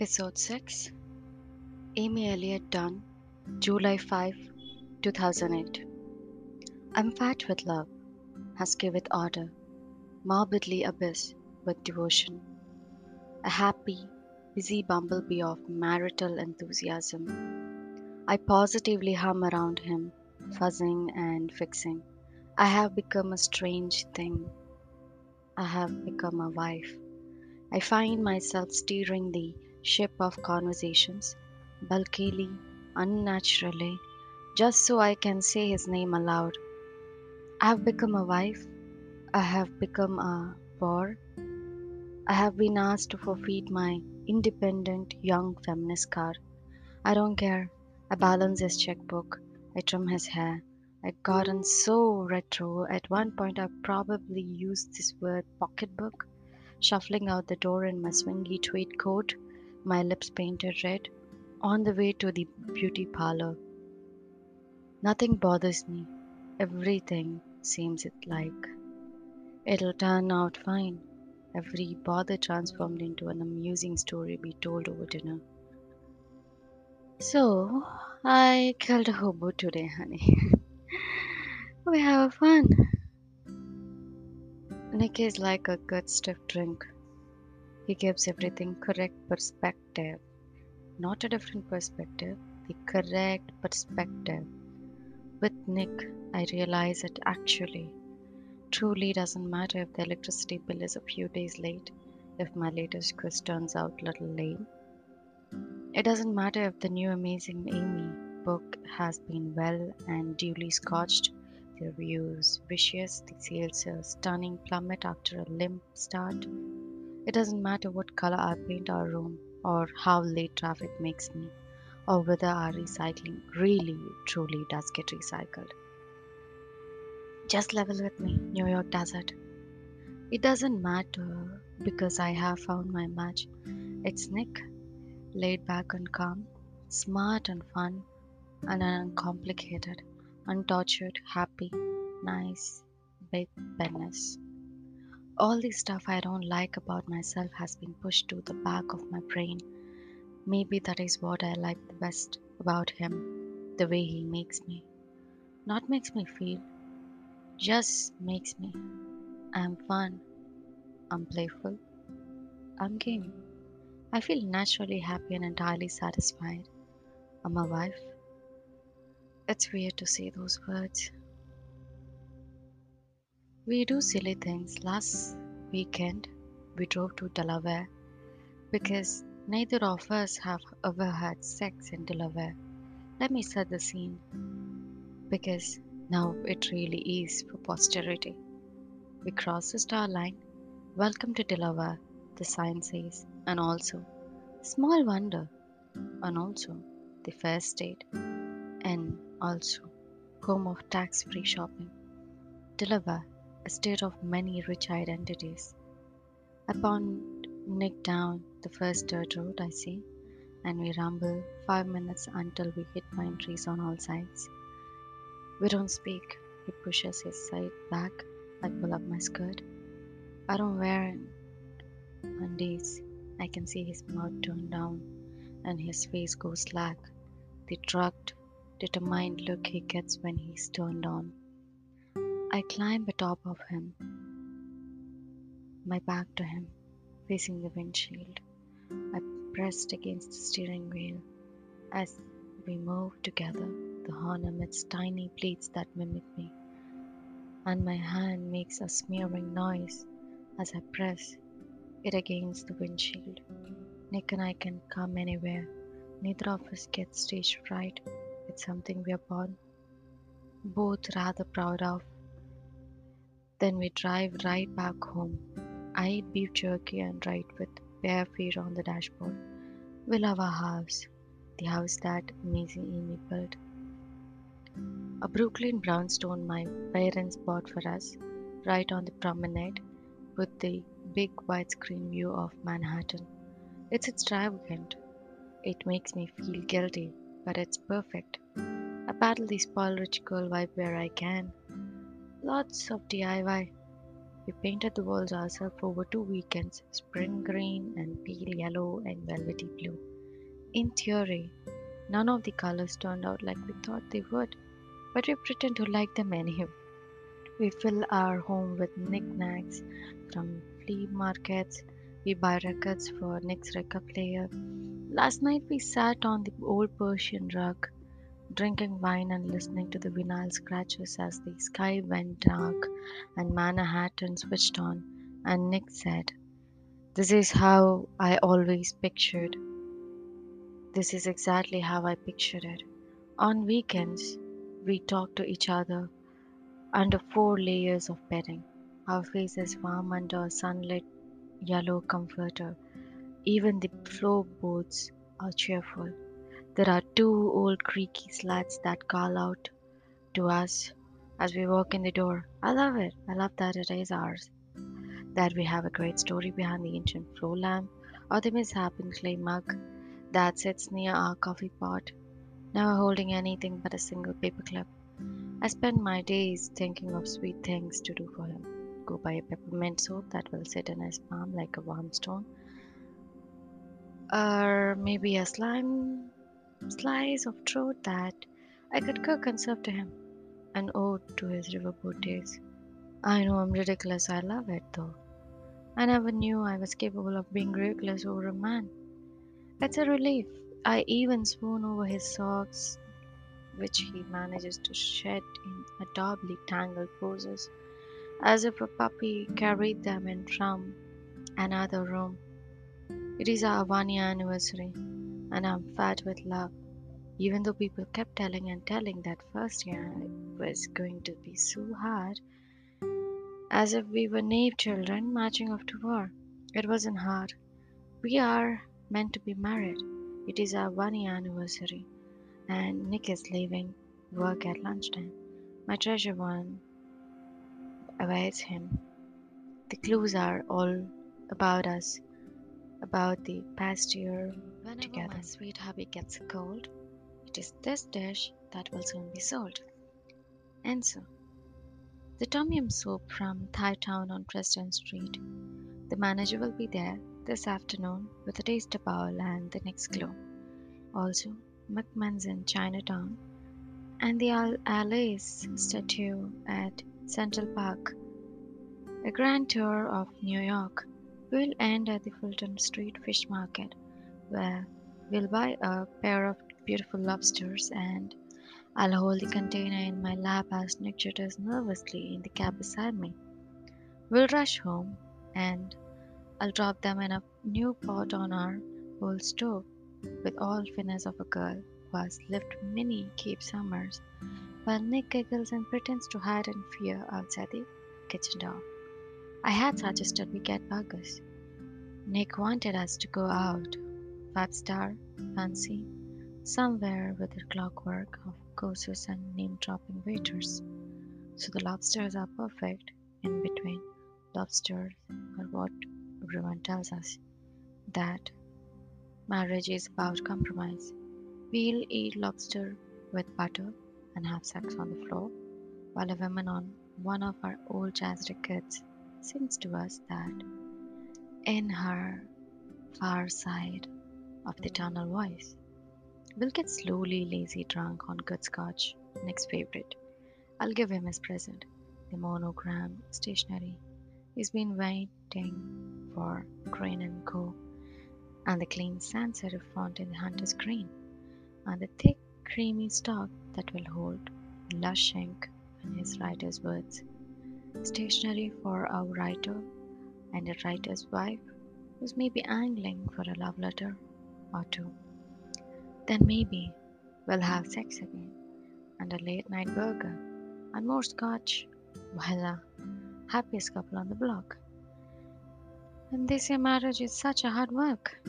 Episode 6 Amy Elliott Dunn, July 5, 2008. I'm fat with love, husky with order, morbidly abyss with devotion. A happy, busy bumblebee of marital enthusiasm. I positively hum around him, fuzzing and fixing. I have become a strange thing. I have become a wife. I find myself steering the ship of conversations, bulkily, unnaturally, just so I can say his name aloud. I have become a wife. I have become a bore. I have been asked to forfeit my independent young feminist car. I don't care. I balance his checkbook. I trim his hair. I've gotten so retro. At one point, I probably used this word pocketbook, shuffling out the door in my swingy tweed coat my lips painted red, on the way to the beauty parlor. Nothing bothers me. Everything seems it like. It'll turn out fine. Every bother transformed into an amusing story be told over dinner. So, I killed a hobo today, honey. we have fun. Nick is like a good stiff drink. He gives everything correct perspective. Not a different perspective, the correct perspective. With Nick, I realize it actually truly doesn't matter if the electricity bill is a few days late, if my latest quiz turns out little lame. It doesn't matter if the new Amazing Amy book has been well and duly scotched, the reviews vicious, the sales a stunning plummet after a limp start. It doesn't matter what color I paint our room, or how late traffic makes me, or whether our recycling really, truly does get recycled. Just level with me, New York does it. It doesn't matter because I have found my match. It's Nick, laid back and calm, smart and fun, and uncomplicated, untortured, happy, nice, big Venice. All the stuff I don't like about myself has been pushed to the back of my brain. Maybe that is what I like the best about him the way he makes me. Not makes me feel, just makes me. I'm fun. I'm playful. I'm game. I feel naturally happy and entirely satisfied. I'm a wife. It's weird to say those words. We do silly things. Last weekend, we drove to Delaware because neither of us have ever had sex in Delaware. Let me set the scene because now it really is for posterity. We cross the star line. Welcome to Delaware, the sign says, and also, small wonder, and also, the fair state, and also, home of tax free shopping. Delaware a state of many rich identities. Upon Nick down the first dirt road I see, and we rumble five minutes until we hit pine trees on all sides. We don't speak. He pushes his side back. I pull up my skirt. I don't wear undies. I can see his mouth turn down and his face goes slack. The drugged, determined look he gets when he's turned on. I climb atop of him, my back to him, facing the windshield. I pressed against the steering wheel. As we move together, the horn emits tiny pleats that mimic me, and my hand makes a smearing noise as I press it against the windshield. Nick and I can come anywhere. Neither of us gets stage fright. It's something we are born both rather proud of then we drive right back home. I eat beef jerky and ride with bare feet on the dashboard. We love our house, the house that amazing Amy built. A Brooklyn brownstone my parents bought for us, right on the promenade, with the big widescreen view of Manhattan. It's extravagant. It makes me feel guilty, but it's perfect. I paddle the spoiled rich girl vibe where I can. Lots of DIY. We painted the walls ourselves over two weekends spring green and pale yellow and velvety blue. In theory, none of the colors turned out like we thought they would, but we pretend to like them anyway. We fill our home with knickknacks from flea markets. We buy records for Nick's record player. Last night we sat on the old Persian rug, drinking wine and listening to the vinyl scratches as the sky went dark and Manhattan switched on. And Nick said, This is how I always pictured. This is exactly how I pictured it. On weekends, we talk to each other under four layers of bedding, our faces warm under a sunlit yellow comforter. Even the floorboards are cheerful. There are two old creaky slats that call out to us as we walk in the door. I love it. I love that it is ours. That we have a great story behind the ancient floor lamp or the mishap in clay mug that sits near our coffee pot, never holding anything but a single paperclip. I spend my days thinking of sweet things to do for him. Go buy a peppermint soap that will sit in his palm like a warm stone. Or maybe a slime slice of throat that I could cook and serve to him. An ode to his riverboat days. I know I'm ridiculous, I love it though. I never knew I was capable of being reckless over a man. It's a relief. I even swoon over his socks which he manages to shed in adorably tangled poses, as if a puppy carried them in from another room. It is our one year anniversary, and I'm fat with love, even though people kept telling and telling that first year was going to be so hard, as if we were naive children marching off to war. It wasn't hard. We are meant to be married. It is our one year anniversary and Nick is leaving work at lunchtime. My treasure one awaits him. The clues are all about us, about the past year Whenever together. my sweet hubby gets a cold, it is this dish that will soon be sold. Answer. The Tom Yum soup from Thai Town on Preston Street. The manager will be there this afternoon with a taster bowl and the next clue. Also, McMahon's in Chinatown, and the Al- Alice statue at Central Park. A grand tour of New York will end at the Fulton Street Fish Market, where we'll buy a pair of beautiful lobsters and I'll hold the container in my lap as Nick jitters nervously in the cab beside me. We'll rush home and I'll drop them in a new pot on our old stove with all finesse of a girl who has lived many Cape summers, while Nick giggles and pretends to hide in fear outside the kitchen door. I had suggested we get burgers. Nick wanted us to go out, five star, fancy, somewhere with a clockwork of courses and name dropping waiters. So the lobsters are perfect in between. Lobsters are what everyone tells us that Marriage is about compromise. We'll eat lobster with butter and have sex on the floor, while a woman on one of our old jazz records sings to us that in her far side of the tunnel voice. We'll get slowly lazy drunk on good scotch, next favorite. I'll give him his present, the monogram stationery. He's been waiting for Crane and Co and the clean sans serif font in the hunter's green, and the thick, creamy stock that will hold lush ink in his writer's words. Stationery for a writer and a writer's wife who's maybe angling for a love letter or two. Then maybe we'll have sex again and a late night burger and more scotch. Voila, happiest couple on the block. And they say marriage is such a hard work.